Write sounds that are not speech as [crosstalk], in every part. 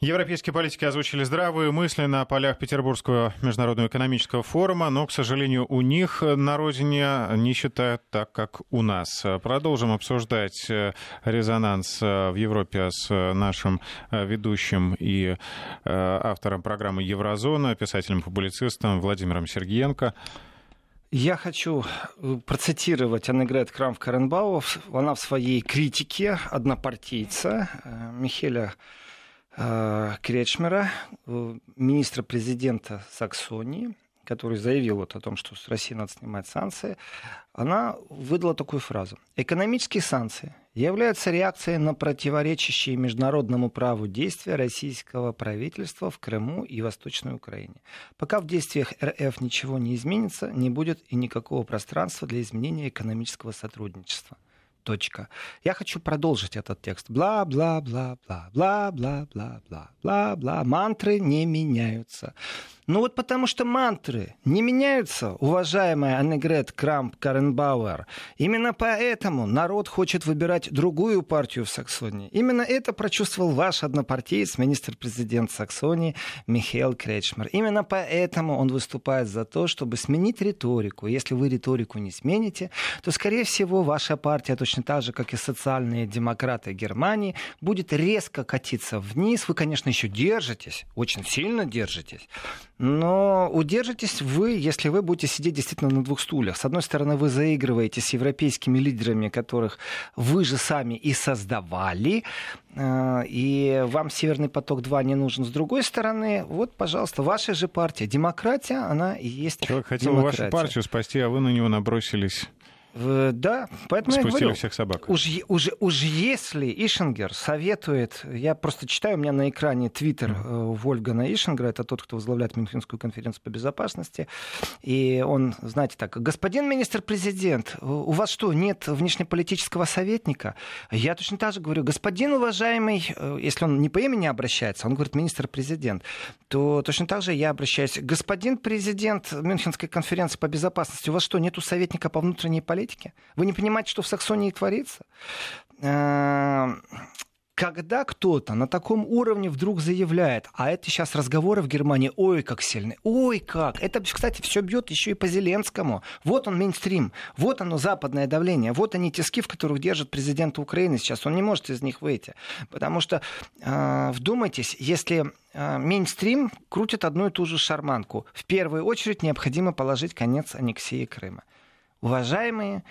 Европейские политики озвучили здравые мысли на полях Петербургского международного экономического форума, но, к сожалению, у них на родине не считают так, как у нас. Продолжим обсуждать э, резонанс э, в Европе с нашим э, ведущим и автором программы «Еврозона», писателем-публицистом Владимиром Сергеенко. Я хочу процитировать Аннегрет Крамф-Каренбау. Она в своей критике однопартийца Михеля Кречмера, э, министра-президента Саксонии, который заявил вот о том, что с России надо снимать санкции, она выдала такую фразу. Экономические санкции являются реакцией на противоречащие международному праву действия российского правительства в Крыму и Восточной Украине. Пока в действиях РФ ничего не изменится, не будет и никакого пространства для изменения экономического сотрудничества. Точка. Я хочу продолжить этот текст. Бла-бла-бла-бла-бла-бла-бла-бла-бла. Мантры не меняются. Ну вот потому что мантры не меняются, уважаемая Аннегрет Крамп Каренбауэр. Именно поэтому народ хочет выбирать другую партию в Саксонии. Именно это прочувствовал ваш однопартиец, министр-президент Саксонии Михаил Кречмер. Именно поэтому он выступает за то, чтобы сменить риторику. Если вы риторику не смените, то, скорее всего, ваша партия, точно так же, как и социальные демократы Германии, будет резко катиться вниз. Вы, конечно, еще держитесь, очень сильно держитесь, но удержитесь вы, если вы будете сидеть действительно на двух стульях. С одной стороны, вы заигрываете с европейскими лидерами, которых вы же сами и создавали, э, и вам Северный поток-2 не нужен. С другой стороны, вот, пожалуйста, ваша же партия. Демократия, она и есть Человек хотел демократия. вашу партию спасти, а вы на него набросились. Да, поэтому Спустили я говорю, всех собак. Уж, уж, уж если Ишингер советует, я просто читаю, у меня на экране твиттер mm. Вольгана Ишингера, это тот, кто возглавляет Мюнхенскую конференцию по безопасности, и он, знаете так, господин министр-президент, у вас что, нет внешнеполитического советника? Я точно так же говорю, господин уважаемый, э, если он не по имени обращается, он говорит министр-президент, то точно так же я обращаюсь, господин президент Мюнхенской конференции по безопасности, у вас что, нету советника по внутренней политике? Политики? Вы не понимаете, что в Саксонии творится? Э, когда кто-то на таком уровне вдруг заявляет, а это сейчас разговоры в Германии, ой, как сильны, ой, как. Это, кстати, все бьет еще и по Зеленскому. Вот он мейнстрим, вот оно западное давление, вот они тиски, в которых держит президент Украины сейчас. Он не может из них выйти. Потому что, э, вдумайтесь, если э, мейнстрим крутит одну и ту же шарманку, в первую очередь необходимо положить конец аннексии Крыма уважаемые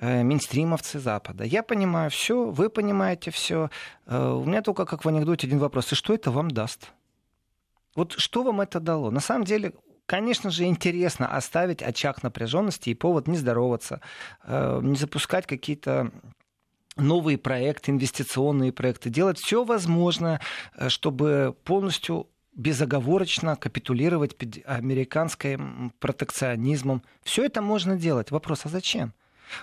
э, минстримовцы Запада. Я понимаю все, вы понимаете все. Э, у меня только, как в анекдоте, один вопрос. И что это вам даст? Вот что вам это дало? На самом деле, конечно же, интересно оставить очаг напряженности и повод не здороваться, э, не запускать какие-то новые проекты, инвестиционные проекты, делать все возможное, чтобы полностью безоговорочно капитулировать перед американским протекционизмом. Все это можно делать. Вопрос, а зачем?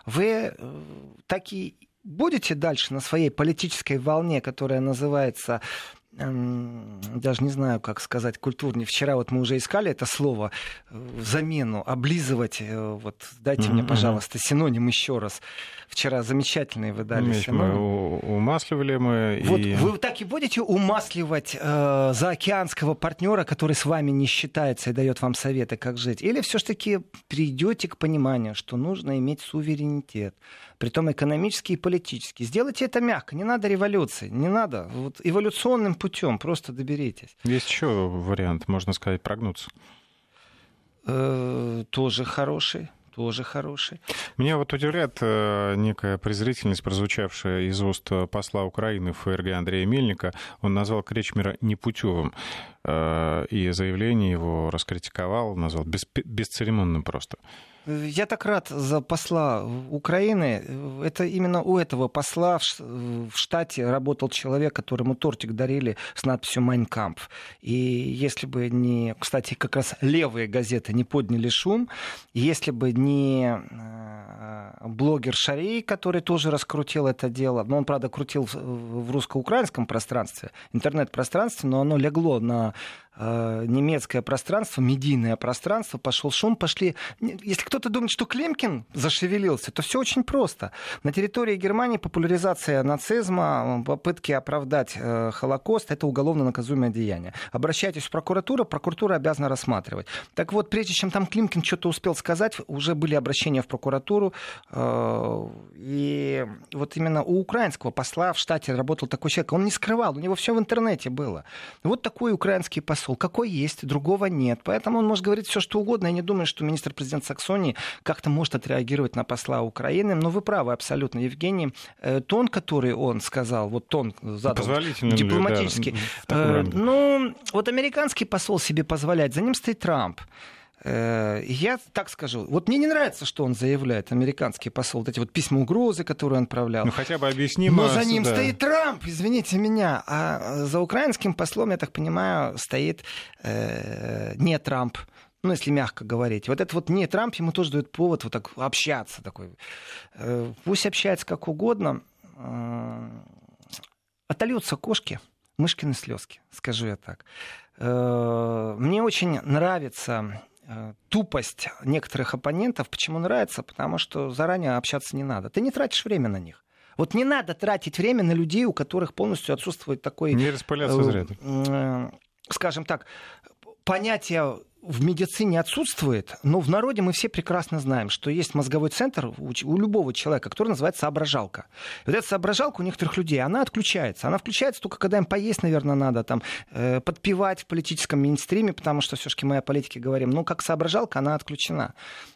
Вы э, так и будете дальше на своей политической волне, которая называется даже не знаю, как сказать культурнее. Вчера вот мы уже искали это слово э, замену, облизывать. Э, вот дайте mm-hmm. мне, пожалуйста, синоним еще раз. Вчера замечательные вы дали Меч, синоним. Мы умасливали мы. Вот и... вы так и будете умасливать э, заокеанского партнера, который с вами не считается и дает вам советы, как жить? Или все-таки придете к пониманию, что нужно иметь суверенитет, притом экономический и политический. Сделайте это мягко, не надо революции, не надо. Вот эволюционным путем просто доберитесь. Есть еще вариант, можно сказать, прогнуться. Э, тоже хороший тоже хороший. Меня вот удивляет э, некая презрительность, прозвучавшая из уст посла Украины в ФРГ Андрея Мельника. Он назвал Кречмера непутевым. Э, и заявление его раскритиковал, назвал бесцеремонным просто. Я так рад за посла Украины. Это именно у этого посла в штате работал человек, которому тортик дарили с надписью «Майнкамп». И если бы не, кстати, как раз левые газеты не подняли шум, если бы не э, блогер Шарей, который тоже раскрутил это дело, но он, правда, крутил в русско-украинском пространстве, интернет-пространстве, но оно легло на э, немецкое пространство, медийное пространство, пошел шум, пошли... Если кто кто-то думает, что Климкин зашевелился, то все очень просто. На территории Германии популяризация нацизма, попытки оправдать э, Холокост, это уголовно наказуемое деяние. Обращайтесь в прокуратуру, прокуратура обязана рассматривать. Так вот, прежде чем там Климкин что-то успел сказать, уже были обращения в прокуратуру. Э, и вот именно у украинского посла в штате работал такой человек. Он не скрывал, у него все в интернете было. Вот такой украинский посол. Какой есть, другого нет. Поэтому он может говорить все, что угодно. Я не думаю, что министр-президент Саксонии как-то может отреагировать на посла Украины. Но вы правы абсолютно, Евгений. Э, тон, который он сказал, вот тон задал дипломатический. Ли, да, ну, вот американский посол себе позволяет, за ним стоит Трамп. Э, я так скажу, вот мне не нравится, что он заявляет, американский посол, вот эти вот письма угрозы, которые он отправлял. Ну хотя бы объяснимо. Но за ним да. стоит Трамп, извините меня. А за украинским послом, я так понимаю, стоит э, не Трамп. Ну, если мягко говорить. Вот это вот не Трамп ему тоже дает повод вот так общаться. Такой. Э, пусть общается как угодно. Э, отольются кошки, мышкины слезки, скажу я так. Э, мне очень нравится тупость некоторых оппонентов. Почему нравится? Потому что заранее общаться не надо. Ты не тратишь время на них. Вот не надо тратить время на людей, у которых полностью отсутствует такой... Не распыляться зря. Э, скажем так, понятие в медицине отсутствует, но в народе мы все прекрасно знаем, что есть мозговой центр у, любого человека, который называется соображалка. И вот эта соображалка у некоторых людей, она отключается. Она включается только когда им поесть, наверное, надо, там, э, подпевать в политическом мейнстриме, потому что все-таки мы о политике говорим. Но как соображалка она отключена.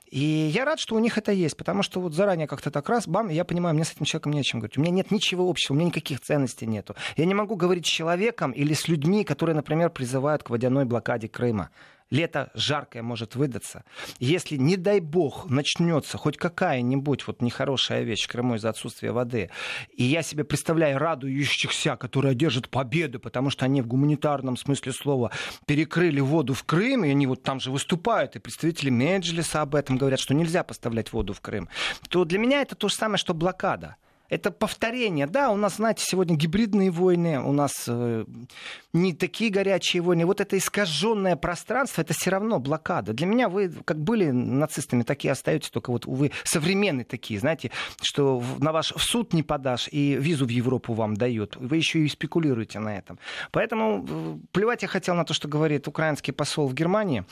И я рад, что у них это есть, потому что вот заранее как-то так раз, бам, я понимаю, мне с этим человеком не о чем говорить. У меня нет ничего общего, у меня никаких ценностей нету. Я не могу говорить с человеком или с людьми, которые, например, призывают к водяной блокаде Крыма лето жаркое может выдаться. Если, не дай бог, начнется хоть какая-нибудь вот нехорошая вещь в Крыму из-за отсутствия воды, и я себе представляю радующихся, которые одержат победу, потому что они в гуманитарном смысле слова перекрыли воду в Крым, и они вот там же выступают, и представители Меджлиса об этом говорят, что нельзя поставлять воду в Крым, то для меня это то же самое, что блокада это повторение. Да, у нас, знаете, сегодня гибридные войны, у нас э, не такие горячие войны. Вот это искаженное пространство, это все равно блокада. Для меня вы как были нацистами, так и остаетесь, только вот вы современные такие, знаете, что на ваш в суд не подашь и визу в Европу вам дают. Вы еще и спекулируете на этом. Поэтому э, плевать я хотел на то, что говорит украинский посол в Германии,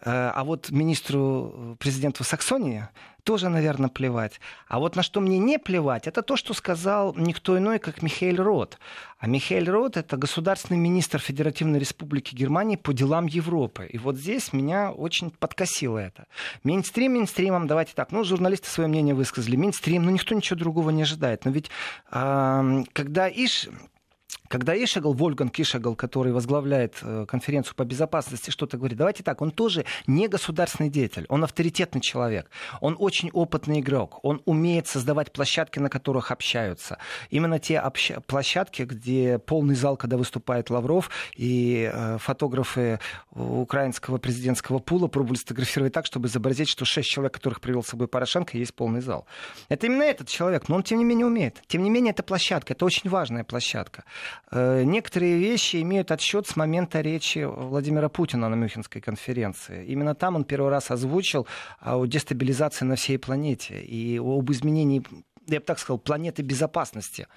э, а вот министру э, президенту Саксонии тоже, наверное, плевать. А вот на что мне не плевать, это то, что сказал никто иной, как Михаил Рот. А Михаил Рот — это государственный министр Федеративной Республики Германии по делам Европы. И вот здесь меня очень подкосило это. Мейнстрим мейнстримом, давайте так, ну, журналисты свое мнение высказали. Мейнстрим, ну, никто ничего другого не ожидает. Но ведь э, когда Иш когда Ишагал, Вольган Кишагал, который возглавляет э, конференцию по безопасности, что-то говорит, давайте так, он тоже не государственный деятель, он авторитетный человек, он очень опытный игрок, он умеет создавать площадки, на которых общаются. Именно те общ... площадки, где полный зал, когда выступает Лавров, и э, фотографы украинского президентского пула пробовали сфотографировать так, чтобы изобразить, что шесть человек, которых привел с собой Порошенко, есть полный зал. Это именно этот человек, но он тем не менее умеет. Тем не менее, это площадка, это очень важная площадка. Э, некоторые вещи имеют отсчет с момента речи Владимира Путина на Мюнхенской конференции. Именно там он первый раз озвучил о дестабилизации на всей планете и об изменении я бы так сказал, планеты безопасности.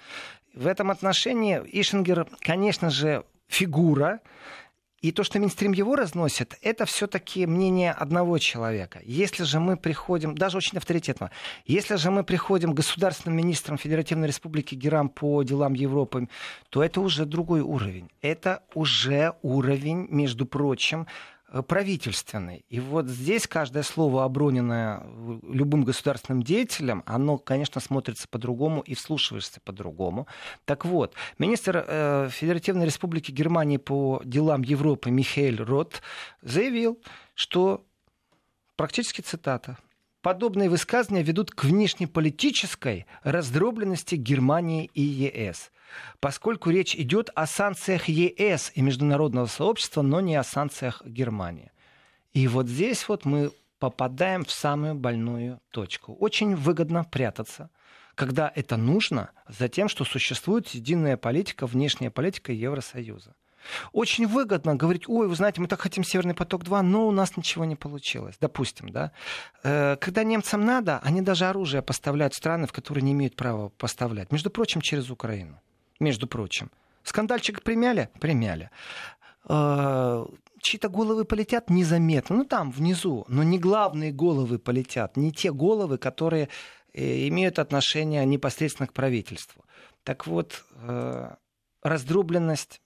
В этом отношении Ишингер, конечно же, фигура, и то, что Минстрим его разносит, это все-таки мнение одного человека. Если же мы приходим, даже очень авторитетно, если же мы приходим к государственным министрам Федеративной Республики Герам по делам Европы, то это уже другой уровень. Это уже уровень, между прочим, правительственный. И вот здесь каждое слово, оброненное любым государственным деятелем, оно, конечно, смотрится по-другому и вслушиваешься по-другому. Так вот, министр э, Федеративной Республики Германии по делам Европы Михаил Рот заявил, что практически цитата подобные высказывания ведут к внешнеполитической раздробленности Германии и ЕС поскольку речь идет о санкциях ЕС и международного сообщества, но не о санкциях Германии. И вот здесь вот мы попадаем в самую больную точку. Очень выгодно прятаться, когда это нужно, за тем, что существует единая политика, внешняя политика Евросоюза. Очень выгодно говорить, ой, вы знаете, мы так хотим Северный поток-2, но у нас ничего не получилось, допустим, да. Э, когда немцам надо, они даже оружие поставляют в страны, в которые не имеют права поставлять. Между прочим, через Украину. Между прочим. Скандальчик примяли? Примяли. Э, чьи-то головы полетят незаметно, ну там, внизу, но не главные головы полетят, не те головы, которые э, имеют отношение непосредственно к правительству. Так вот, раздробленность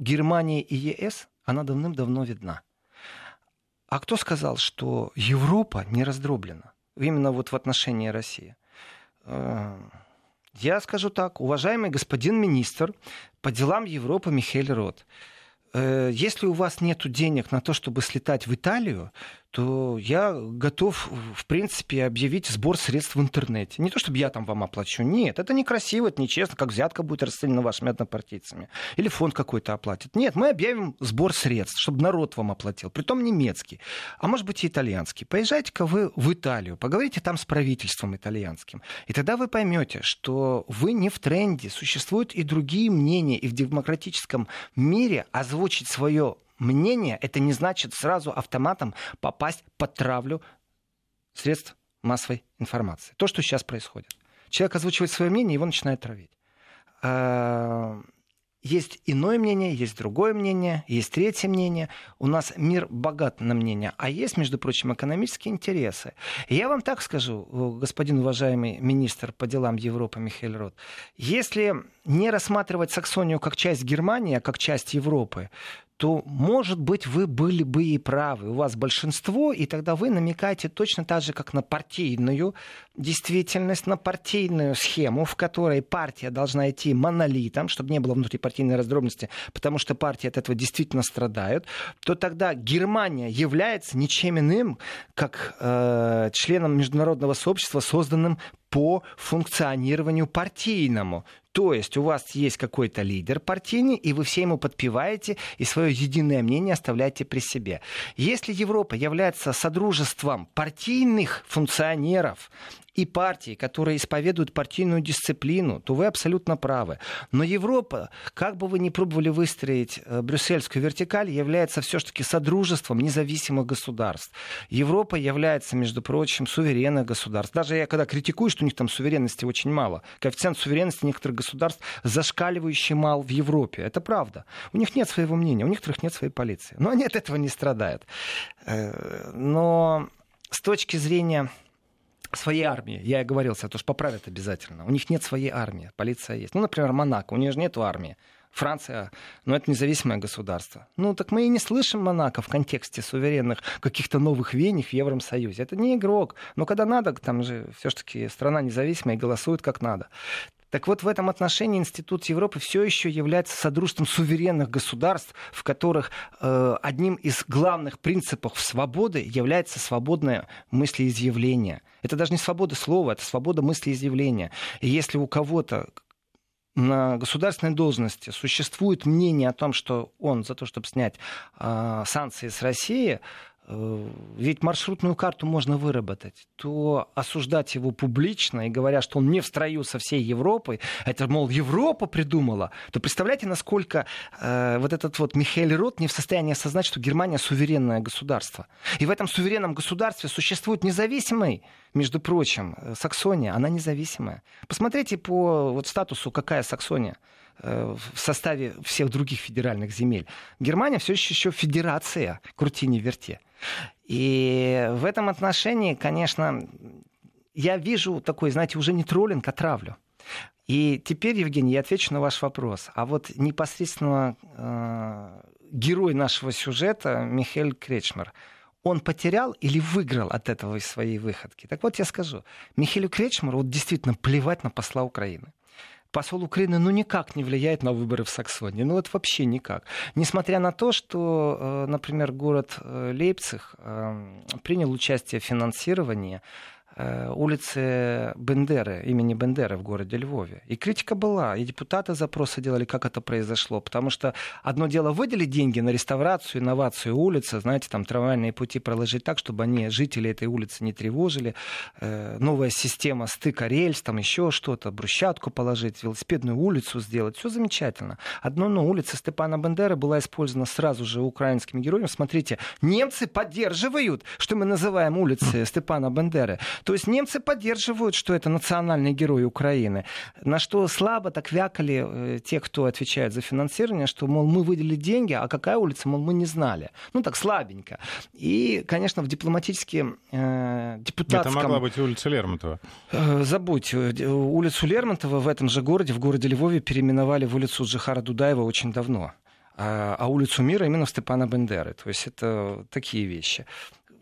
Германии и ЕС, она давным-давно видна. А кто сказал, что Европа не раздроблена? Именно вот в отношении России. Э, я скажу так, уважаемый господин министр по делам Европы Михаил Рот, э, если у вас нет денег на то, чтобы слетать в Италию, то я готов, в принципе, объявить сбор средств в интернете. Не то, чтобы я там вам оплачу. Нет, это некрасиво, это нечестно, как взятка будет расценена вашими однопартийцами. Или фонд какой-то оплатит. Нет, мы объявим сбор средств, чтобы народ вам оплатил. Притом немецкий, а может быть и итальянский. Поезжайте-ка вы в Италию, поговорите там с правительством итальянским. И тогда вы поймете, что вы не в тренде. Существуют и другие мнения. И в демократическом мире озвучить свое мнение, это не значит сразу автоматом попасть под травлю средств массовой информации. То, что сейчас происходит. Человек озвучивает свое мнение, его начинают травить. А, есть иное мнение, есть другое мнение, есть третье мнение. У нас мир богат на мнения, а есть, между прочим, экономические интересы. Я вам так скажу, господин уважаемый министр по делам Европы Михаил Рот, если не рассматривать Саксонию как часть Германии, а как часть Европы, то, может быть, вы были бы и правы. У вас большинство, и тогда вы намекаете точно так же, как на партийную действительность, на партийную схему, в которой партия должна идти монолитом, чтобы не было внутрипартийной раздробности, потому что партии от этого действительно страдают, то тогда Германия является ничем иным, как э, членом международного сообщества, созданным по функционированию партийному. То есть у вас есть какой-то лидер партийный, и вы все ему подпеваете, и свое единое мнение оставляете при себе. Если Европа является содружеством партийных функционеров, и партии, которые исповедуют партийную дисциплину, то вы абсолютно правы. Но Европа, как бы вы ни пробовали выстроить э, брюссельскую вертикаль, является все-таки содружеством независимых государств. Европа является, между прочим, суверенных государств. Даже я когда критикую, что у них там суверенности очень мало, коэффициент суверенности некоторых государств зашкаливающий мал в Европе. Это правда. У них нет своего мнения, у некоторых нет своей полиции. Но они от этого не страдают. Э, но с точки зрения своей армии. Я и говорил, это уж поправят обязательно. У них нет своей армии, полиция есть. Ну, например, Монако, у нее же нет армии. Франция, ну, это независимое государство. Ну, так мы и не слышим Монако в контексте суверенных каких-то новых вений в Евросоюзе. Это не игрок. Но когда надо, там же все-таки страна независимая и голосует как надо. Так вот, в этом отношении Институт Европы все еще является содружеством суверенных государств, в которых э, одним из главных принципов свободы является свободное мыслеизъявление. Это даже не свобода слова, это свобода мыслеизъявления. И если у кого-то на государственной должности существует мнение о том, что он за то, чтобы снять э, санкции с России, ведь маршрутную карту можно выработать, то осуждать его публично и говоря, что он не в строю со всей Европой, это, мол, Европа придумала, то представляете, насколько э, вот этот вот Михаил Рот не в состоянии осознать, что Германия суверенное государство. И в этом суверенном государстве существует независимый, между прочим, э, Саксония, она независимая. Посмотрите по вот, статусу, какая Саксония. Э, в составе всех других федеральных земель. Германия все еще, еще федерация, крути не верти. И в этом отношении, конечно, я вижу такой, знаете, уже не троллинг, а травлю. И теперь, Евгений, я отвечу на ваш вопрос. А вот непосредственно э, герой нашего сюжета Михаил Кречмер, он потерял или выиграл от этого своей выходки? Так вот я скажу. Михаилу Кречмеру вот действительно плевать на посла Украины посол Украины ну никак не влияет на выборы в Саксонии. Ну вот вообще никак. Несмотря на то, что, э, например, город э, Лейпциг э, принял участие в финансировании улицы Бендеры, имени Бендеры в городе Львове. И критика была, и депутаты запросы делали, как это произошло. Потому что одно дело выделить деньги на реставрацию, инновацию улицы, знаете, там трамвайные пути проложить так, чтобы они, жители этой улицы, не тревожили. Э, новая система стыка рельс, там еще что-то, брусчатку положить, велосипедную улицу сделать. Все замечательно. Одно, но улица Степана Бендеры была использована сразу же украинскими героями. Смотрите, немцы поддерживают, что мы называем улицы Степана Бендеры. То есть немцы поддерживают, что это национальный герой Украины. На что слабо так вякали э, те, кто отвечает за финансирование, что, мол, мы выделили деньги, а какая улица, мол, мы не знали. Ну, так слабенько. И, конечно, в дипломатически э, депутатском... Это могла быть улица Лермонтова. Э, забудь. Э, улицу Лермонтова в этом же городе, в городе Львове, переименовали в улицу Джихара Дудаева очень давно. А, а улицу Мира именно в Степана Бендеры. То есть это такие вещи.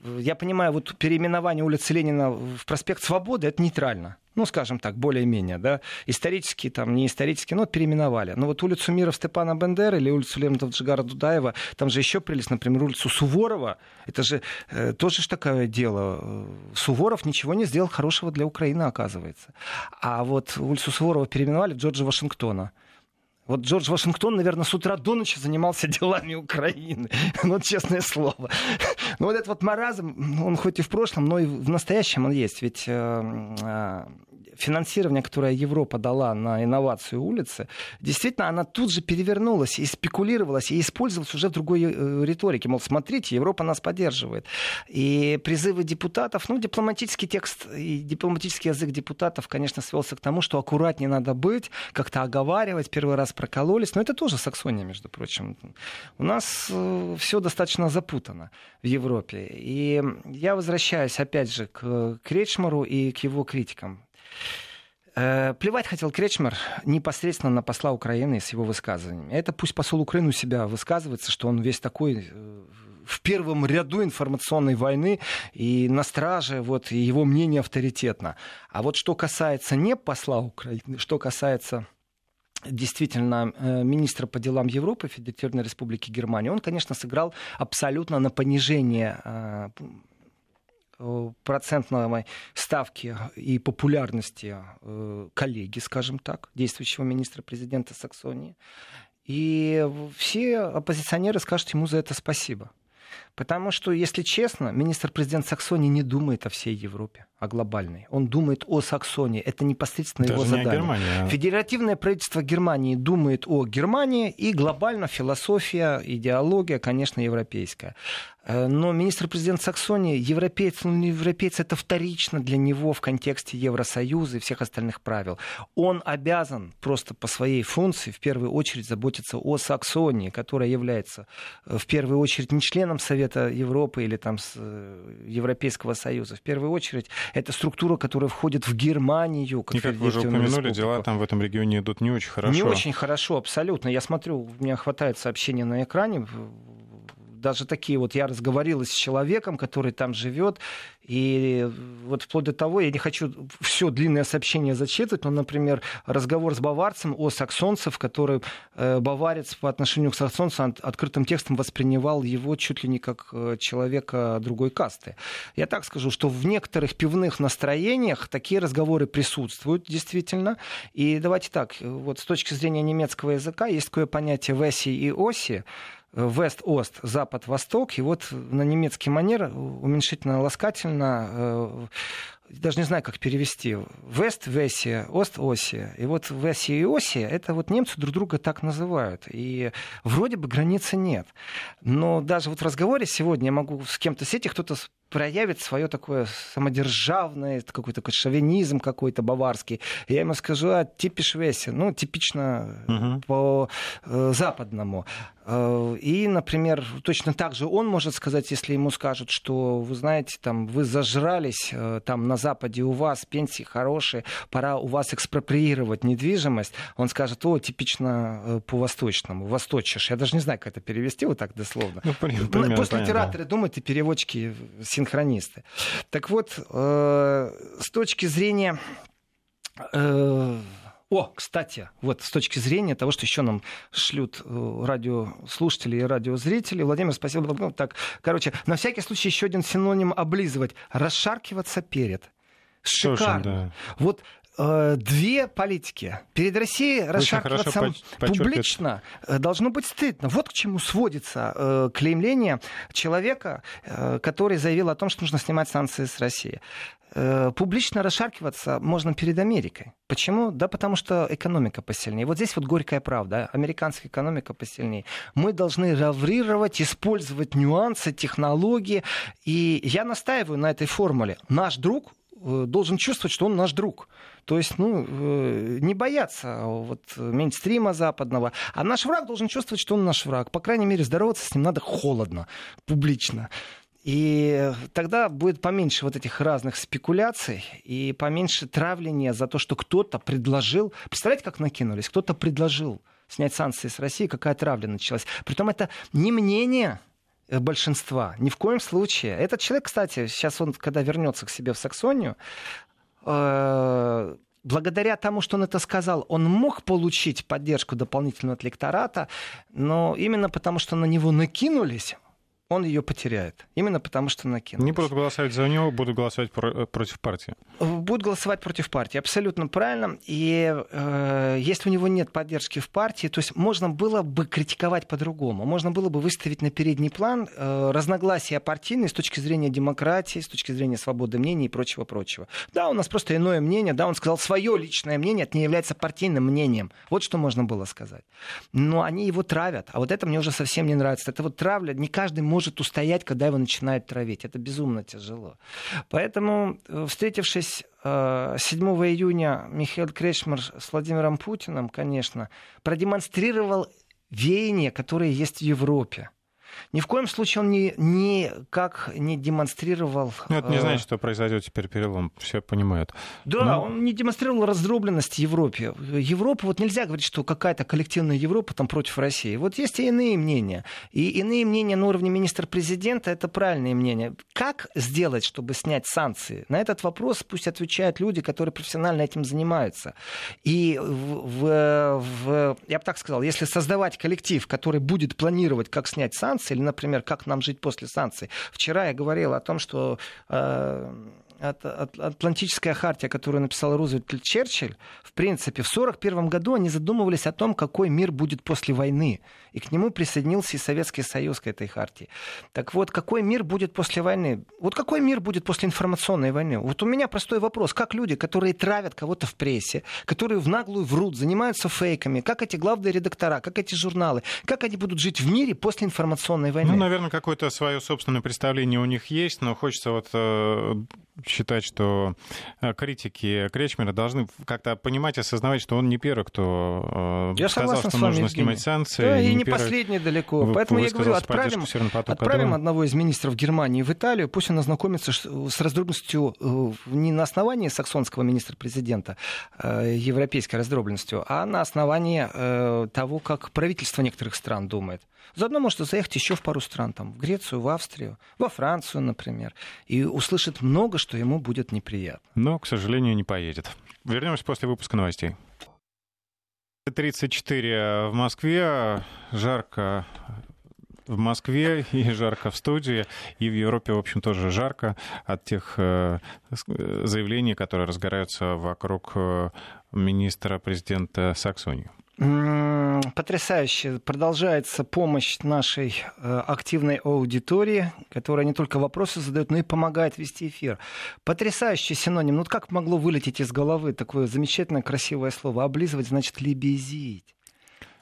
Я понимаю, вот переименование улицы Ленина в проспект Свободы это нейтрально. Ну, скажем так, более-менее, да. Исторически, там, не исторически, но переименовали. Но вот улицу Мира Степана Бендера или улицу Лермонтова Джигара Дудаева, там же еще прелесть, например, улицу Суворова. Это же э, тоже ж такое дело. Суворов ничего не сделал хорошего для Украины, оказывается. А вот улицу Суворова переименовали в Джорджа Вашингтона. Вот Джордж Вашингтон, наверное, с утра до ночи занимался [laughs] делами Украины. Ну, честное слово. Но вот этот вот маразм, он хоть и в прошлом, но и в настоящем он есть. Ведь э, э, финансирование, которое Европа дала на инновацию улицы, действительно, она тут же перевернулась и спекулировалась, и использовалась уже в другой э, риторике. Мол, смотрите, Европа нас поддерживает. И призывы депутатов, ну, дипломатический текст и дипломатический язык депутатов, конечно, свелся к тому, что аккуратнее надо быть, как-то оговаривать, первый раз прокололись. Но это тоже Саксония, между прочим. У нас э, все достаточно запутано в Европе. И я возвращаюсь, опять же, к Кречмару и к его критикам. Э, плевать хотел Кречмер непосредственно на посла Украины с его высказываниями. Это пусть посол Украины у себя высказывается, что он весь такой э, в первом ряду информационной войны и на страже, вот, и его мнение авторитетно. А вот что касается не посла Украины, что касается действительно э, министра по делам Европы Федеративной Республики Германии, он, конечно, сыграл абсолютно на понижение процентной ставки и популярности э, коллеги, скажем так, действующего министра президента Саксонии. И все оппозиционеры скажут ему за это спасибо. Потому что, если честно, министр-президент Саксонии не думает о всей Европе, о глобальной. Он думает о Саксонии. Это непосредственно Даже его не задание. Германия, а... Федеративное правительство Германии думает о Германии, и глобально философия, идеология, конечно, европейская. Э, но министр-президент Саксонии, европеец, ну не европеец, это вторично для него в контексте Евросоюза и всех остальных правил. Он обязан просто по своей функции в первую очередь заботиться о Саксонии, которая является э, в первую очередь не членом Совета Европы или там э, Европейского Союза. В первую очередь это структура, которая входит в Германию. Как, и как вы уже упомянули, республику. дела там в этом регионе идут не очень хорошо. Не очень хорошо, абсолютно. Я смотрю, у меня хватает сообщений на экране даже такие вот я разговорилась с человеком, который там живет, и вот вплоть до того, я не хочу все длинное сообщение зачитывать, но, например, разговор с баварцем о саксонцев, который э, баварец по отношению к саксонцам открытым текстом воспринимал его чуть ли не как э, человека другой касты. Я так скажу, что в некоторых пивных настроениях такие разговоры присутствуют действительно. И давайте так, вот с точки зрения немецкого языка есть такое понятие «веси» и «оси», Вест-Ост, Запад-Восток. И вот на немецкий манер уменьшительно-ласкательно э, даже не знаю, как перевести. Вест, Веси, Ост, Оси. И вот Веси и Оси, это вот немцы друг друга так называют. И вроде бы границы нет. Но даже вот в разговоре сегодня я могу с кем-то сети, кто-то проявит свое такое самодержавное, какой-то такой шовинизм какой-то баварский. Я ему скажу, а типиш Веси, ну, типично угу. по э, западному. Э, и, например, точно так же он может сказать, если ему скажут, что, вы знаете, там, вы зажрались, э, там, на Западе у вас пенсии хорошие, пора у вас экспроприировать недвижимость, он скажет, о, типично по-восточному, восточишь. Я даже не знаю, как это перевести вот так дословно. Ну, примерно, Просто понятно. литераторы думают и переводчики, синхронисты. Так вот, с точки зрения о, кстати, вот с точки зрения того, что еще нам шлют э, радиослушатели и радиозрители. Владимир, спасибо. Ну, так, короче, на всякий случай еще один синоним облизывать. Расшаркиваться перед. Шикарно. Да. Вот э, две политики. Перед Россией расшаркиваться публично э, должно быть стыдно. Вот к чему сводится э, клеймление человека, э, который заявил о том, что нужно снимать санкции с России. Э, публично расшаркиваться можно перед Америкой. Почему? Да потому что экономика посильнее. Вот здесь вот горькая правда. Американская экономика посильнее. Мы должны раврировать, использовать нюансы, технологии. И я настаиваю на этой формуле. Наш друг э, должен чувствовать, что он наш друг. То есть, ну, э, не бояться вот, мейнстрима западного. А наш враг должен чувствовать, что он наш враг. По крайней мере, здороваться с ним надо холодно, публично. И тогда будет поменьше вот этих разных спекуляций и поменьше травления за то, что кто-то предложил. Представляете, как накинулись? Кто-то предложил снять санкции с России, какая травля началась. Притом это не мнение большинства, ни в коем случае. Этот человек, кстати, сейчас он, когда вернется к себе в Саксонию, э, благодаря тому, что он это сказал, он мог получить поддержку дополнительного от лектората, но именно потому, что на него накинулись, он ее потеряет. Именно потому, что накинул. Не будут голосовать за него, будут голосовать про- против партии. Будут голосовать против партии, абсолютно правильно. И э, если у него нет поддержки в партии, то есть можно было бы критиковать по-другому. Можно было бы выставить на передний план э, разногласия партийные с точки зрения демократии, с точки зрения свободы мнений и прочего-прочего. Да, у нас просто иное мнение, да, он сказал свое личное мнение, это не является партийным мнением. Вот что можно было сказать. Но они его травят, а вот это мне уже совсем не нравится. Это вот травля, не каждый может может устоять, когда его начинают травить. Это безумно тяжело. Поэтому, э, встретившись 7 э, июня, Михаил Кречмар с Владимиром Путиным, конечно, продемонстрировал веяния, которые есть в Европе. Ни в коем случае он ни, никак не демонстрировал... Ну, это не э, значит, что произойдет теперь перелом, все понимают. Да, Но... он не демонстрировал раздробленность Европе. Европа, вот нельзя говорить, что какая-то коллективная Европа там против России. Вот есть и иные мнения. И иные мнения на уровне министра-президента, это правильные мнения. Как сделать, чтобы снять санкции? На этот вопрос пусть отвечают люди, которые профессионально этим занимаются. И в, в, в, я бы так сказал, если создавать коллектив, который будет планировать, как снять санкции, санкций, или, например, как нам жить после санкций. Вчера я говорил о том, что э, Атлантическая хартия, которую написал Рузвельт Черчилль, в принципе, в 1941 году они задумывались о том, какой мир будет после войны. И к нему присоединился и Советский Союз к этой хартии. Так вот, какой мир будет после войны? Вот какой мир будет после информационной войны? Вот у меня простой вопрос. Как люди, которые травят кого-то в прессе, которые в наглую врут, занимаются фейками, как эти главные редактора, как эти журналы, как они будут жить в мире после информационной войны? Ну, наверное, какое-то свое собственное представление у них есть, но хочется вот э, считать, что э, критики Кречмера должны как-то понимать, осознавать, что он не первый, кто э, я сказал, что нужно Евгений. снимать санкции. Да, и не, не последний далеко. Поэтому я говорю, отправим, отправим одного из министров Германии в Италию, пусть он ознакомится с раздробленностью э, не на основании саксонского министра-президента, европейской раздробленностью, а на основании того, как правительство некоторых стран думает. Заодно может заехать еще в пару стран, там, в Грецию, в Австрию, во Францию, например, и услышит много, что ему будет неприятно. Но, к сожалению, не поедет. Вернемся после выпуска новостей. 34 в Москве, жарко в Москве и жарко в студии, и в Европе, в общем, тоже жарко от тех э, заявлений, которые разгораются вокруг э, министра-президента Саксонии. Потрясающе. Продолжается помощь нашей э, активной аудитории, которая не только вопросы задает, но и помогает вести эфир. Потрясающий синоним. Ну, как могло вылететь из головы такое замечательное, красивое слово? Облизывать значит лебезить.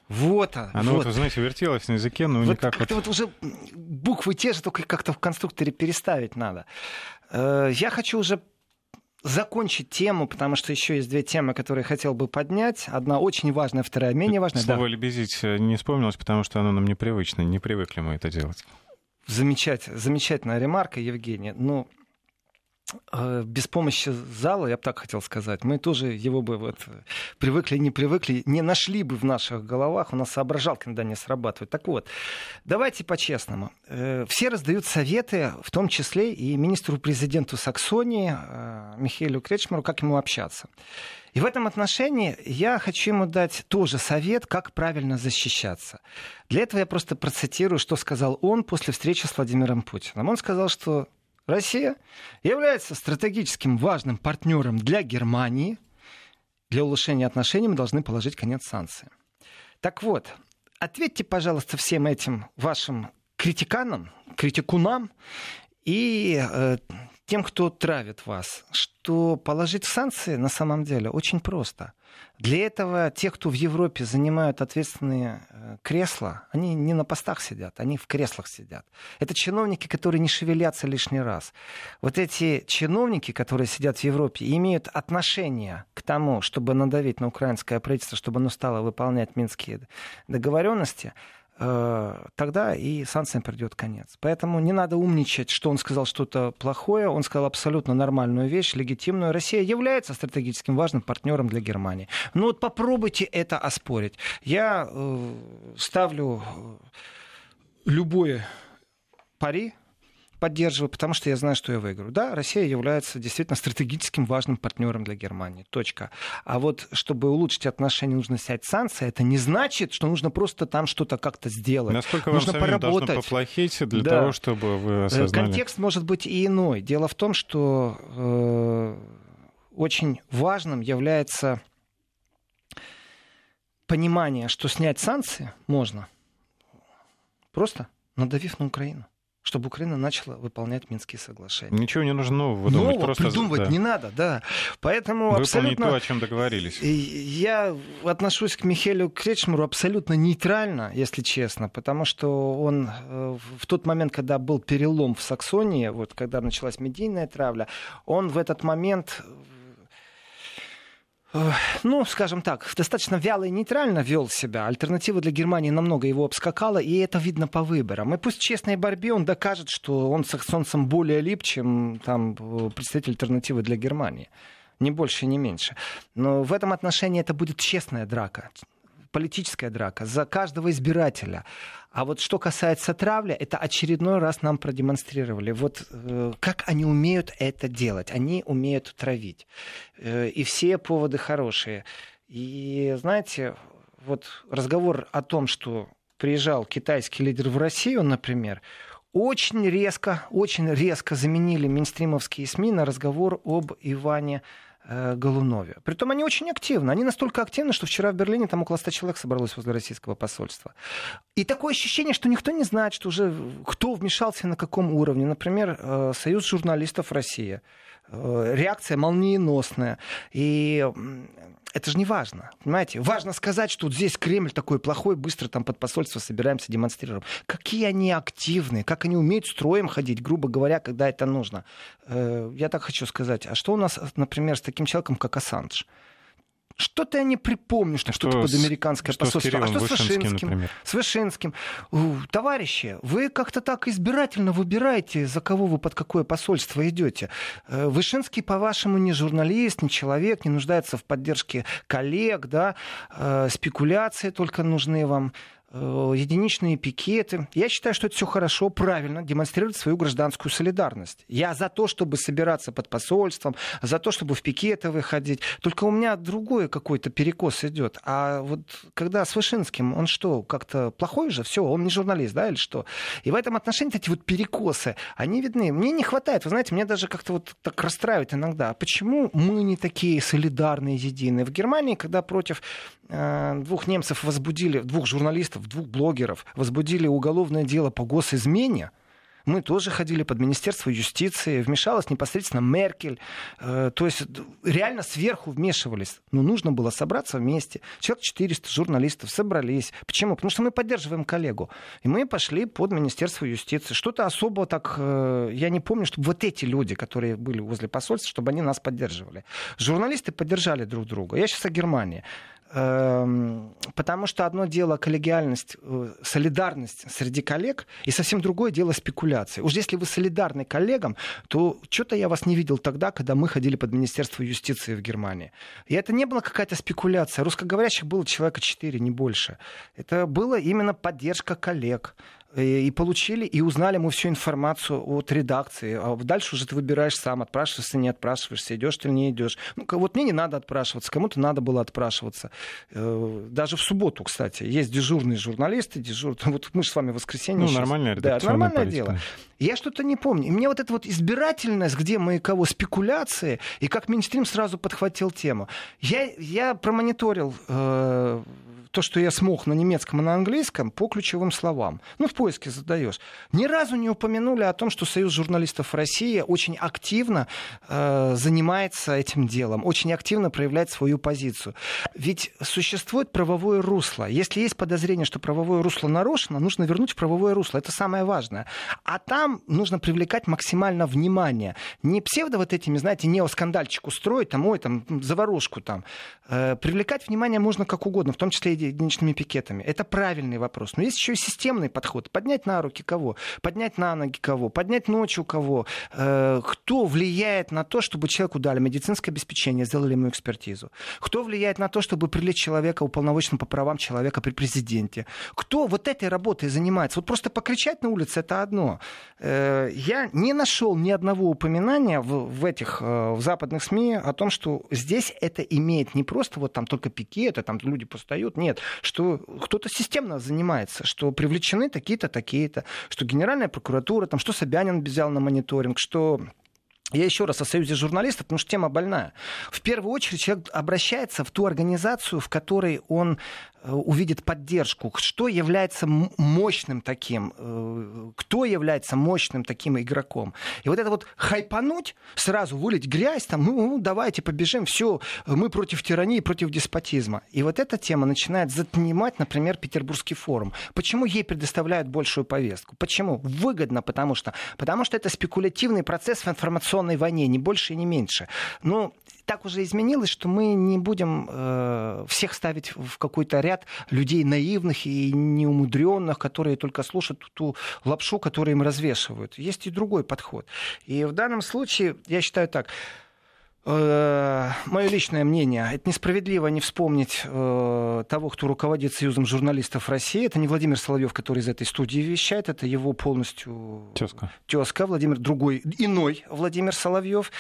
Вот оно. Оно, вот. вот, знаете, вертелось на языке, но вот никак... Вот... вот уже буквы те же, только как-то в конструкторе переставить надо. Э, я хочу уже закончить тему, потому что еще есть две темы, которые я хотел бы поднять. Одна очень важная, вторая менее важная. Слово да. «лебезить» не вспомнилось, потому что оно нам непривычно, не привыкли мы это делать. Замечательная, замечательная ремарка, Евгений. Ну, без помощи зала, я бы так хотел сказать, мы тоже его бы вот привыкли, не привыкли, не нашли бы в наших головах, у нас соображалки иногда не срабатывают. Так вот, давайте по-честному. Э, все раздают советы, в том числе и министру-президенту Саксонии э, Михаилу Кречмару, как ему общаться. И в этом отношении я хочу ему дать тоже совет, как правильно защищаться. Для этого я просто процитирую, что сказал он после встречи с Владимиром Путиным. Он сказал, что Россия является стратегическим важным партнером для Германии. Для улучшения отношений мы должны положить конец санкциям. Так вот, ответьте, пожалуйста, всем этим вашим критиканам, критикунам и э, тем, кто травит вас, что положить санкции на самом деле очень просто. Для этого те, кто в Европе занимают ответственные э, кресла, они не на постах сидят, они в креслах сидят. Это чиновники, которые не шевелятся лишний раз. Вот эти чиновники, которые сидят в Европе, имеют отношение к тому, чтобы надавить на украинское правительство, чтобы оно стало выполнять минские договоренности, тогда и санкциям придет конец. Поэтому не надо умничать, что он сказал что-то плохое. Он сказал абсолютно нормальную вещь, легитимную. Россия является стратегическим важным партнером для Германии. Ну вот попробуйте это оспорить. Я э, ставлю э, любое пари поддерживаю, потому что я знаю, что я выиграю. Да, Россия является действительно стратегическим важным партнером для Германии. Точка. А вот чтобы улучшить отношения, нужно снять санкции. Это не значит, что нужно просто там что-то как-то сделать. Насколько нужно вам поработать. должно поплохеть для Да. того, чтобы вы Э, осознали? Контекст может быть и иной. Дело в том, что э, очень важным является понимание, что снять санкции можно просто надавив на Украину, чтобы Украина начала выполнять Минские соглашения. Ничего не нужно нового думать. Нового просто, придумывать да, не надо, да. Поэтому Выполнить абсолютно... то, о чем договорились. Я отношусь к Михаилу Кречмару абсолютно нейтрально, если честно, потому что он э, в тот момент, когда был перелом в Саксонии, вот когда началась медийная травля, он в этот момент ну, скажем так, достаточно вяло и нейтрально вел себя. Альтернатива для Германии намного его обскакала, и это видно по выборам. И пусть в честной борьбе он докажет, что он саксонцам более лип, чем там э, представитель альтернативы для Германии. Ни больше, ни меньше. Но в этом отношении это будет честная драка политическая драка за каждого избирателя. А вот что касается травли, это очередной раз нам продемонстрировали. Вот э, как они умеют это делать. Они умеют травить. Э, и все поводы хорошие. И знаете, вот разговор о том, что приезжал китайский лидер в Россию, например, очень резко, очень резко заменили мейнстримовские СМИ на разговор об Иване Голунове. Притом они очень активны. Они настолько активны, что вчера в Берлине там около 100 человек собралось возле российского посольства. И такое ощущение, что никто не знает, что уже кто вмешался на каком уровне. Например, э, Союз журналистов России. Э, Реакция молниеносная. И это же не важно. Понимаете? Важно сказать, что вот здесь Кремль такой плохой, быстро там под посольство собираемся, демонстрируем. Какие они активные, как они умеют строем ходить, грубо говоря, когда это нужно. Э, Я так хочу сказать. А что у нас, например, с таким человеком, как Ассанж? Что-то я не припомню, что, что Что такое с- американское что с посольство. А Кириллом что с Вышинским, например? С Вышинским. Товарищи, вы как-то так избирательно выбираете, за кого вы под какое посольство идете. Э, Вышинский, по-вашему, не журналист, не человек, не нуждается в поддержке коллег, да, Э, спекуляции только нужны вам единичные пикеты. Я считаю, что это все хорошо, правильно, демонстрировать свою гражданскую солидарность. Я за то, чтобы собираться под посольством, за то, чтобы в пикеты выходить. Только у меня другой какой-то перекос идет. А вот когда с Вышинским, он что, как-то плохой же? Все, он не журналист, да, или что? И в этом отношении эти вот перекосы, они видны. Мне не хватает, вы знаете, мне даже как-то вот так расстраивает иногда. А почему мы не такие солидарные, единые? В Германии, когда против э, двух немцев возбудили, двух журналистов, двух блогеров возбудили уголовное дело по госизмене, мы тоже ходили под Министерство юстиции, вмешалась непосредственно Меркель. Э, то есть реально сверху вмешивались. Но нужно было собраться вместе. Человек 400 журналистов собрались. Почему? Потому что мы поддерживаем коллегу. И мы пошли под Министерство юстиции. Что-то особо так... э, я не помню, чтобы вот эти люди, которые были возле посольства, чтобы они нас поддерживали. Журналисты поддержали друг друга. Я сейчас о Германии. Эм, Потому что одно дело коллегиальность, э, солидарность среди коллег, и совсем другое дело спекуляции. Уж если вы солидарны коллегам, то что-то я вас не видел тогда, когда мы ходили под Министерство юстиции в Германии. И это не была какая-то спекуляция. Русскоговорящих было человека четыре, не больше. Это была именно поддержка коллег. И получили, и узнали мы всю информацию от редакции. А дальше уже ты выбираешь сам, отпрашиваешься, не отпрашиваешься, идешь ты или не идешь. Ну, вот мне не надо отпрашиваться, кому-то надо было отпрашиваться. Э, даже в субботу, кстати, есть дежурные журналисты, дежур... [laughs] вот мы же с вами в воскресенье. Ну, сейчас... нормальное Да, нормальное политика. дело. Я что-то не помню. И мне вот эта вот избирательность, где мы кого спекуляции, и как Минстрим сразу подхватил тему. Я, я промониторил э, то, что я смог на немецком и на английском по ключевым словам. Ну, в поиске задаешь. Ни разу не упомянули о том, что Союз журналистов России очень активно э, занимается этим делом, очень активно проявляет свою позицию. Ведь существует правовое русло. Если есть подозрение, что правовое русло нарушено, нужно вернуть в правовое русло. Это самое важное. А там нужно привлекать максимально внимание. Не псевдо вот этими, знаете, неоскандальчик устроить, там, ой, там, заварушку там. Э, привлекать внимание можно как угодно, в том числе и единичными пикетами. Это правильный вопрос. Но есть еще и системный подход. Поднять на руки кого? Поднять на ноги кого? Поднять ночью кого? Э, кто влияет на то, чтобы человеку дали медицинское обеспечение, сделали ему экспертизу? Кто влияет на то, чтобы привлечь человека уполномоченным по правам человека при президенте? Кто вот этой работой занимается? Вот просто покричать на улице это одно. Э, я не нашел ни одного упоминания в, в этих э, в западных СМИ о том, что здесь это имеет не просто вот там только пикеты, там люди постают. Нет, что кто-то системно занимается, что привлечены такие-то, такие-то, что Генеральная прокуратура, там, что Собянин взял на мониторинг, что я еще раз о союзе журналистов, потому что тема больная. В первую очередь человек обращается в ту организацию, в которой он увидит поддержку, что является мощным таким, э, кто является мощным таким игроком. И вот это вот хайпануть, сразу вылить грязь, там, ну, ну давайте побежим, все, мы против тирании, против деспотизма. И вот эта тема начинает занимать, например, Петербургский форум. Почему ей предоставляют большую повестку? Почему? Выгодно, потому что, потому что это спекулятивный процесс в информационной войне, не больше и не меньше. Но так уже изменилось, что мы не будем э, всех ставить в какой-то ряд людей наивных и неумудренных, которые только слушают ту лапшу, которую им развешивают. Есть и другой подход. И в данном случае, я считаю так, мое личное мнение, это несправедливо не вспомнить э, того, кто руководит Союзом журналистов России. Это не Владимир Соловьев, который из этой студии вещает, это его полностью тезка. Тезка, Владимир другой, иной Владимир Соловьев.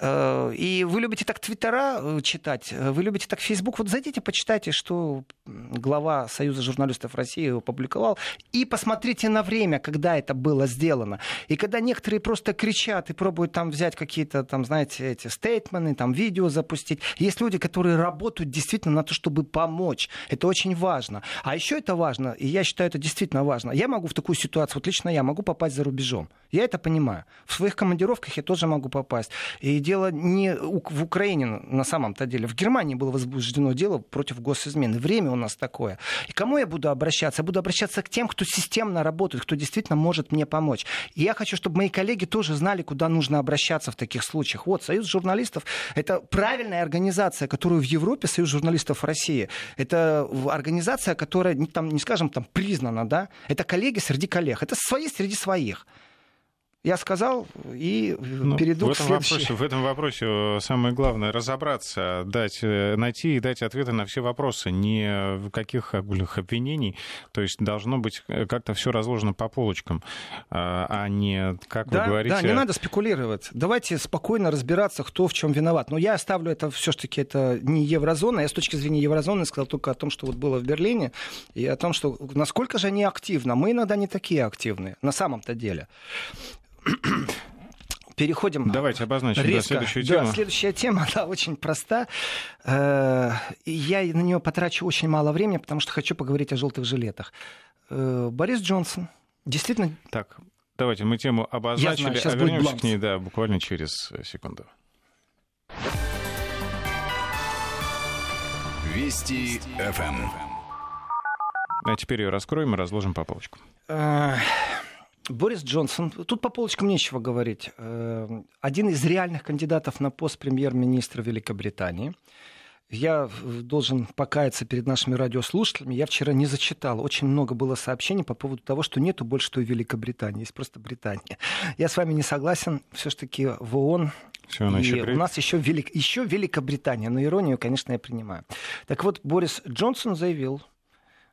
Э, и вы любите так Твиттера э, читать, вы любите так Фейсбук. Вот зайдите, почитайте, что глава Союза журналистов России опубликовал, и посмотрите на время, когда это было сделано. И когда некоторые просто кричат и пробуют там взять какие-то, там, знаете, эти стейтменты, Бэтмены, там видео запустить. Есть люди, которые работают действительно на то, чтобы помочь. Это очень важно. А еще это важно, и я считаю, это действительно важно. Я могу в такую ситуацию, вот лично я могу попасть за рубежом. Я это понимаю. В своих командировках я тоже могу попасть. И дело не в Украине на самом-то деле. В Германии было возбуждено дело против госизмены. Время у нас такое. И кому я буду обращаться? Я буду обращаться к тем, кто системно работает, кто действительно может мне помочь. И я хочу, чтобы мои коллеги тоже знали, куда нужно обращаться в таких случаях. Вот, Союз журналистов это правильная организация, которую в Европе Союз журналистов России. Это организация, которая, там, не скажем, там, признана, да? Это коллеги среди коллег. Это свои среди своих. Я сказал и ну, перейду в этом к следующей. Вопросе, в этом вопросе э, самое главное разобраться, дать, э, найти и дать ответы на все вопросы, не в каких обвинений. То есть должно быть э, как-то все разложено по полочкам, а не, как да, вы говорите... Да, не надо спекулировать. Давайте спокойно разбираться, кто в чем виноват. Но я оставлю это все-таки это не еврозона. Я с точки зрения еврозоны сказал только о том, что вот было в Берлине, и о том, что насколько же они активны. Мы иногда не такие активные, на самом-то деле. [coughs] Переходим. Давайте обозначим резко. Да, следующую тему. Да, следующая тема, [laughs] да, очень проста. Э, я на нее потрачу очень мало времени, потому что хочу поговорить о желтых жилетах. Э, Борис Джонсон действительно... Так, давайте мы тему обозначили, знаю, а вернемся к ней, да, буквально через секунду. Вести ФМ. А теперь ее раскроем и разложим по полочкам. Борис Джонсон, тут по полочкам нечего говорить, э, один из реальных кандидатов на пост премьер-министра Великобритании. Я должен покаяться перед нашими радиослушателями. Я вчера не зачитал. Очень много было сообщений по поводу того, что нету больше той Великобритании. Есть просто Британия. Я с вами не согласен. Все-таки в ООН все, и еще у нас еще, Велик... еще Великобритания. Но иронию, конечно, я принимаю. Так вот, Борис Джонсон заявил,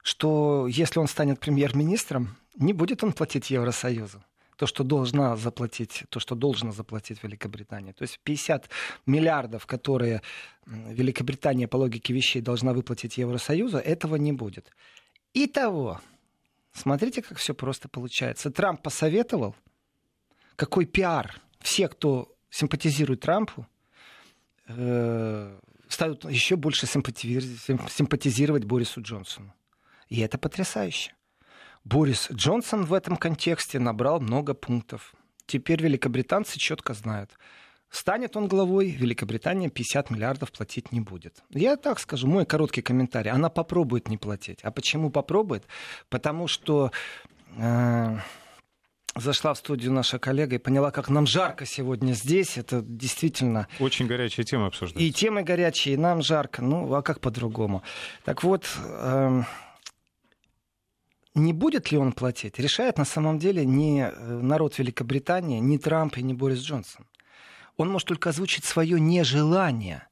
что если он станет премьер-министром, не будет он платить Евросоюзу то, что должна заплатить, то, что должна заплатить Великобритания. То есть 50 миллиардов, которые Великобритания по логике вещей должна выплатить Евросоюзу, этого не будет. Итого, смотрите, как все просто получается. Трамп посоветовал, какой пиар. Все, кто симпатизирует Трампу, э, станут еще больше симпатизировать Борису Джонсону. И это потрясающе. Борис Джонсон в этом контексте набрал много пунктов. Теперь великобританцы четко знают. Станет он главой, Великобритания 50 миллиардов платить не будет. Я так скажу, мой короткий комментарий. Она попробует не платить. А почему попробует? Потому что э, зашла в студию наша коллега и поняла, как нам жарко сегодня здесь. Это действительно... Очень горячая тема обсуждается. И темы горячие, и нам жарко. Ну, а как по-другому? Так вот... Э, не будет ли он платить, решает на самом деле не э, народ Великобритании, не Трамп и не Борис Джонсон. Он может только озвучить свое нежелание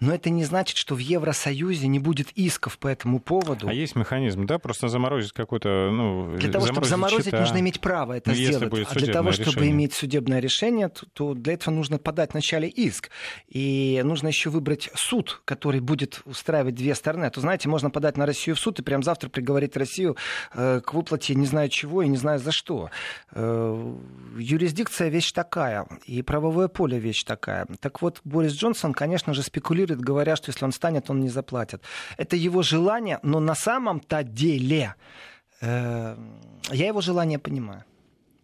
но это не значит, что в Евросоюзе не будет исков по этому поводу. А есть механизм, да? Просто заморозить какой-то... Ну, для того, чтобы заморозить, счета... нужно иметь право это ну, сделать. А для того, решение. чтобы иметь судебное решение, то, то для этого нужно подать вначале иск. И нужно еще выбрать суд, который будет устраивать две стороны. А то, знаете, можно подать на Россию в суд и прям завтра приговорить Россию э, к выплате не знаю чего и не знаю за что. Э, юрисдикция вещь такая, и правовое поле вещь такая. Так вот, Борис Джонсон, конечно же, спекулирует спорят, говоря, что если он станет, он не заплатит. Это его желание, но на самом-то деле э, я его желание понимаю.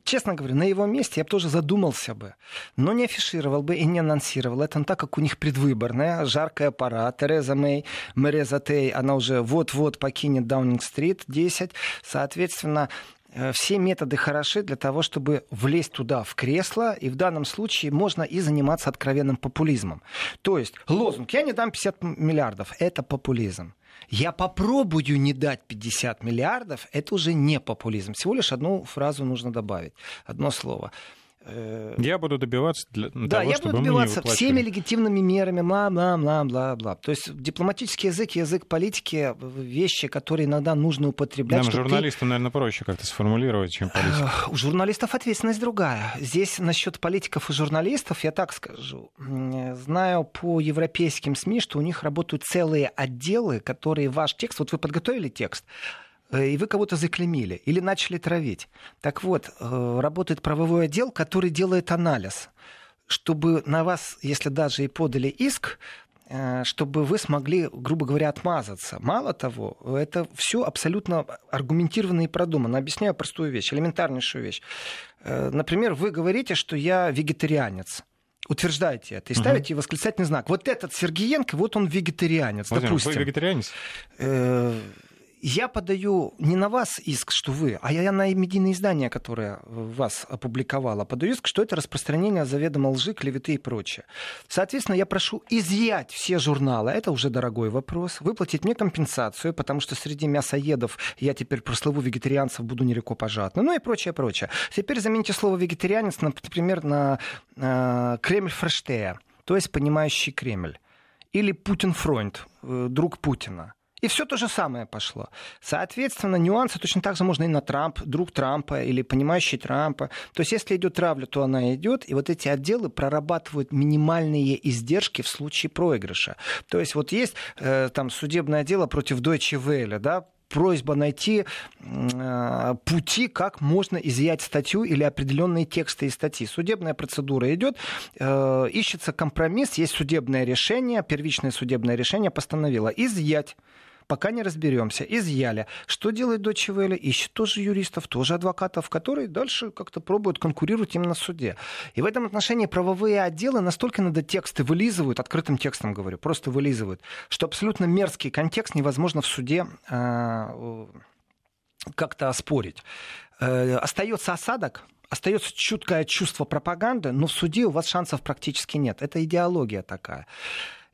Честно говоря, на его месте я бы тоже задумался бы, но не афишировал бы и не анонсировал. Это так, как у них предвыборная, жаркая пора. Тереза Мэй, Мереза Тей, она уже вот-вот покинет Даунинг-стрит 10. Соответственно, все методы хороши для того, чтобы влезть туда, в кресло, и в данном случае можно и заниматься откровенным популизмом. То есть лозунг «я не дам 50 миллиардов» — это популизм. Я попробую не дать 50 миллиардов, это уже не популизм. Всего лишь одну фразу нужно добавить, одно слово. Э, я буду добиваться для да, того, я буду добиваться всеми легитимными мерами, бла-бла-бла-бла-бла. То есть дипломатический язык, язык политики, вещи, которые иногда нужно употреблять. Нам журналистам, ты... наверное, проще как-то сформулировать, чем политиков. У журналистов ответственность другая. Здесь насчет политиков и журналистов, я так скажу, знаю по европейским СМИ, что у них работают целые отделы, которые ваш текст, вот вы подготовили текст, и вы кого-то заклемили или начали травить. Так вот, э, работает правовой отдел, который делает анализ, чтобы на вас, если даже и подали иск, э, чтобы вы смогли, грубо говоря, отмазаться. Мало того, это все абсолютно аргументированно и продумано. Объясняю простую вещь, элементарнейшую вещь. Например, вы говорите, что я вегетарианец утверждаете это и ставите угу. восклицательный знак. Вот этот Сергеенко, вот он вегетарианец, Владимир, допустим. Вы вегетарианец? Я подаю не на вас иск, что вы, а я на медийное издание, которое вас опубликовало, подаю иск, что это распространение заведомо лжи, клеветы и прочее. Соответственно, я прошу изъять все журналы, это уже дорогой вопрос, выплатить мне компенсацию, потому что среди мясоедов я теперь прослову вегетарианцев буду нереко пожатны, ну и прочее, прочее. Теперь замените слово вегетарианец, например, на э, Кремль Фрештея, то есть понимающий Кремль. Или Путин-фронт, э, друг Путина. И все то же самое пошло. Соответственно, нюансы точно так же можно и на Трамп, друг Трампа или понимающий Трампа. То есть, если идет травля, то она идет, и вот эти отделы прорабатывают минимальные издержки в случае проигрыша. То есть, вот есть э, там судебное дело против Deutsche Welle, да, просьба найти э, пути, как можно изъять статью или определенные тексты из статьи. Судебная процедура идет, э, ищется компромисс, есть судебное решение, первичное судебное решение постановило изъять пока не разберемся. Изъяли. Что делает Deutsche Welle? Ищет тоже юристов, тоже адвокатов, которые дальше как-то пробуют конкурировать именно в суде. И в этом отношении правовые отделы настолько надо тексты вылизывают, открытым текстом говорю, просто вылизывают, что абсолютно мерзкий контекст невозможно в суде э, как-то оспорить. Э, остается осадок, остается чуткое чувство пропаганды, но в суде у вас шансов практически нет. Это идеология такая.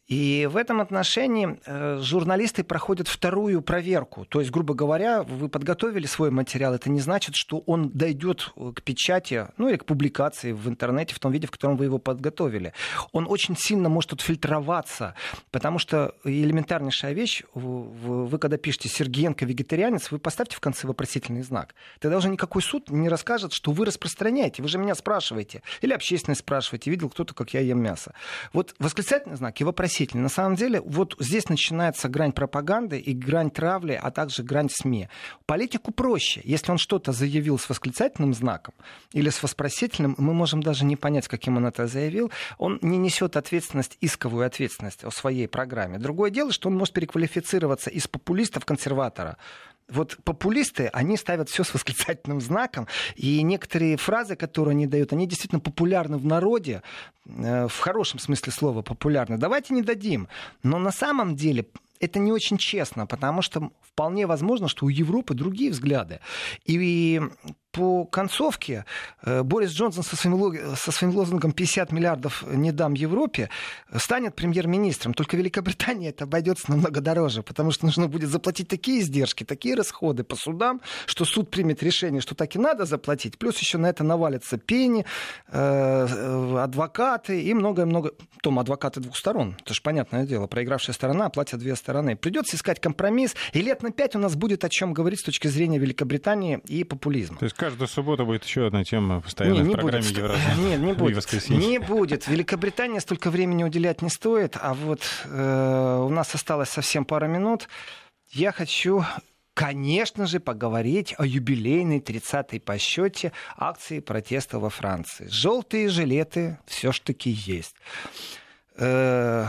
И в этом отношении э, журналисты проходят вторую проверку. То есть, грубо говоря, вы подготовили свой материал, это не значит, что он дойдет к печати, ну или к публикации в интернете в том виде, в котором вы его подготовили. Он очень сильно может отфильтроваться, потому что элементарнейшая вещь, вы когда пишете «Сергеенко вегетарианец», вы поставьте в конце вопросительный знак. Тогда уже никакой суд не расскажет, что вы распространяете. Вы же меня спрашиваете. Или общественность спрашиваете, видел кто-то, как я ем мясо. Вот восклицательный знак и вопросительный. На самом деле, вот здесь начинается грань пропаганды и грань травли, а также грань СМИ. Политику проще. Если он что-то заявил с восклицательным знаком или с вопросительным, мы можем даже не понять, каким он это заявил, он не несет ответственность, исковую ответственность о своей программе. Другое дело, что он может переквалифицироваться из популиста в консерватора вот популисты, они ставят все с восклицательным знаком, и некоторые фразы, которые они дают, они действительно популярны в народе, э, в хорошем смысле слова популярны. Давайте не дадим. Но на самом деле это не очень честно, потому что вполне возможно, что у Европы другие взгляды. И по концовке э, Борис Джонсон со своим, со своим лозунгом 50 миллиардов не дам Европе станет премьер-министром. Только Великобритания это обойдется намного дороже, потому что нужно будет заплатить такие издержки, такие расходы по судам, что суд примет решение, что так и надо заплатить. Плюс еще на это навалятся пени, э, э, адвокаты и многое-много... Том, адвокаты двух сторон. Это же понятное дело. Проигравшая сторона платят две стороны. Придется искать компромисс. И лет на пять у нас будет о чем говорить с точки зрения Великобритании и популизма. То есть каждую субботу будет еще одна тема постоянно не, не в программе будет. Евразия. [laughs] Нет, не [laughs] будет. Не будет. Великобритания столько времени уделять не стоит, а вот э, у нас осталось совсем пара минут. Я хочу конечно же, поговорить о юбилейной 30-й по счете акции протеста во Франции. Желтые жилеты все-таки есть. Э,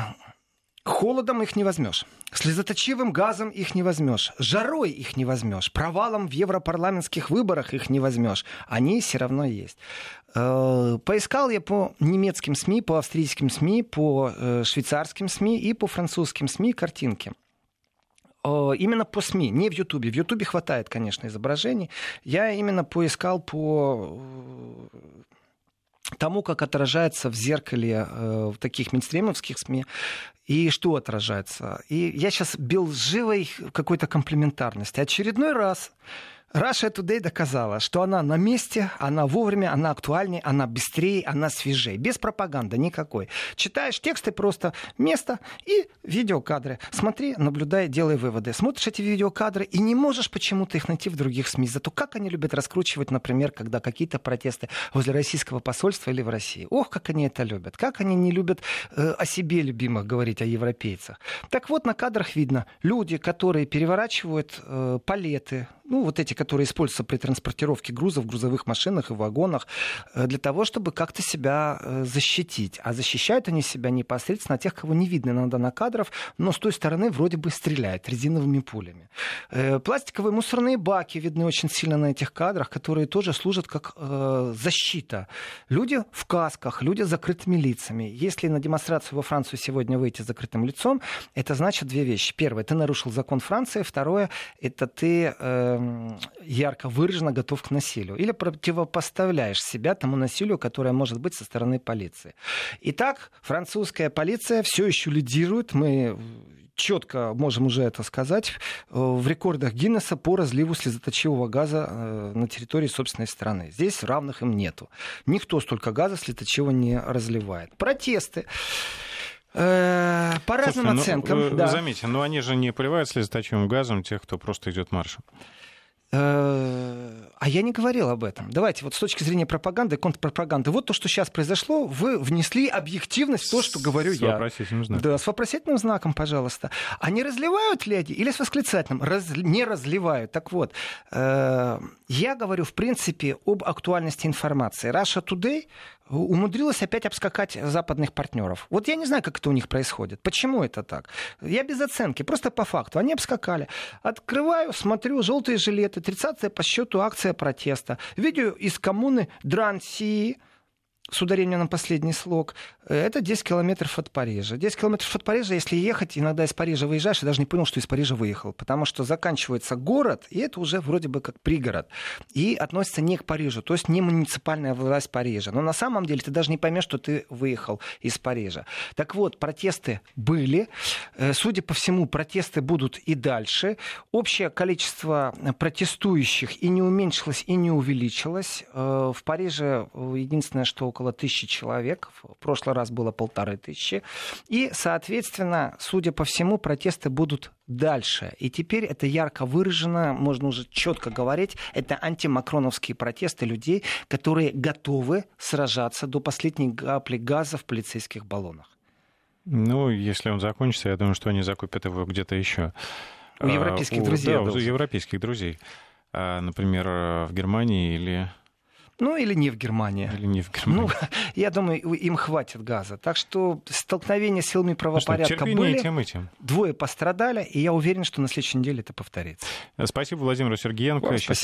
холодом их не возьмешь. Слезоточивым газом их не возьмешь, жарой их не возьмешь, провалом в европарламентских выборах их не возьмешь. Они все равно есть. Э, поискал я по немецким СМИ, по австрийским СМИ, по э, швейцарским СМИ и по французским СМИ картинки э, именно по СМИ, не в Ютубе. В Ютубе хватает, конечно, изображений. Я именно поискал по тому, как отражается в зеркале э, таких мейнстримовских СМИ, и что отражается. И я сейчас бил живой какой-то комплементарности. Очередной раз Russia Today доказала, что она на месте, она вовремя, она актуальнее, она быстрее, она свежее. Без пропаганды никакой. Читаешь тексты просто место и видеокадры. Смотри, наблюдай, делай выводы. Смотришь эти видеокадры и не можешь почему-то их найти в других СМИ. Зато как они любят раскручивать, например, когда какие-то протесты возле российского посольства или в России. Ох, как они это любят. Как они не любят э, о себе любимых говорить, о европейцах. Так вот, на кадрах видно люди, которые переворачивают э, палеты, ну, вот эти, которые используются при транспортировке грузов в грузовых машинах и вагонах, э, для того, чтобы как-то себя э, защитить. А защищают они себя непосредственно тех, кого не видно иногда на кадров, но с той стороны вроде бы стреляют резиновыми пулями. Э, пластиковые мусорные баки видны очень сильно на этих кадрах, которые тоже служат как защита. Люди в касках, люди с закрытыми лицами. Если на демонстрацию во Францию сегодня выйти с закрытым лицом, это значит две вещи. Первое, ты нарушил закон Франции. Второе, это ты ярко выраженно готов к насилию. Или противопоставляешь себя тому насилию, которое может быть со стороны полиции. Итак, французская полиция все еще лидирует. Мы четко можем уже это сказать, э, в рекордах Гиннесса по разливу слезоточивого газа э, на территории собственной страны. Здесь равных им нету. Никто столько газа слезоточивого не разливает. Протесты. Э, по разным Собственно, оценкам. Ну, да. Заметьте, но они же не поливают слезоточивым газом тех, кто просто идет маршем. Э, а я не говорил об этом. Давайте вот с точки зрения пропаганды, контрпропаганды. Вот то, что сейчас произошло, вы внесли объективность в то, что говорю с я. С вопросительным знаком. Да, с вопросительным знаком, пожалуйста. А не разливают ли они или с восклицательным? Раз, не разливают. Так вот, э, я говорю, в принципе, об актуальности информации. Russia Today умудрилась опять обскакать западных партнеров. Вот я не знаю, как это у них происходит. Почему это так? Я без оценки, просто по факту. Они обскакали. Открываю, смотрю, желтые жилеты, 30-я по счету акция протеста. Видео из коммуны Дранси, с ударением на последний слог, это 10 километров от Парижа. 10 километров от Парижа, если ехать, иногда из Парижа выезжаешь, и даже не понял, что из Парижа выехал, потому что заканчивается город, и это уже вроде бы как пригород, и относится не к Парижу, то есть не муниципальная власть Парижа. Но на самом деле ты даже не поймешь, что ты выехал из Парижа. Так вот, протесты были. Э, судя по всему, протесты будут и дальше. Общее количество протестующих и не уменьшилось, и не увеличилось. Э, в Париже единственное, что около тысячи человек. В прошлый раз было полторы тысячи. И, соответственно, судя по всему, протесты будут дальше. И теперь это ярко выражено, можно уже четко говорить, это антимакроновские протесты людей, которые готовы сражаться до последней капли газа в полицейских баллонах. Ну, если он закончится, я думаю, что они закупят его где-то еще. У европейских а, друзей. Да, у европейских друзей. А, например, в Германии или ну, или не в Германии. Или не в Германии. Ну, [laughs] я думаю, им хватит газа. Так что столкновения с силами правопорядка ну, были. Тем и тем. Двое пострадали, и я уверен, что на следующей неделе это повторится. Спасибо Владимиру Сергеенко. Вам спасибо.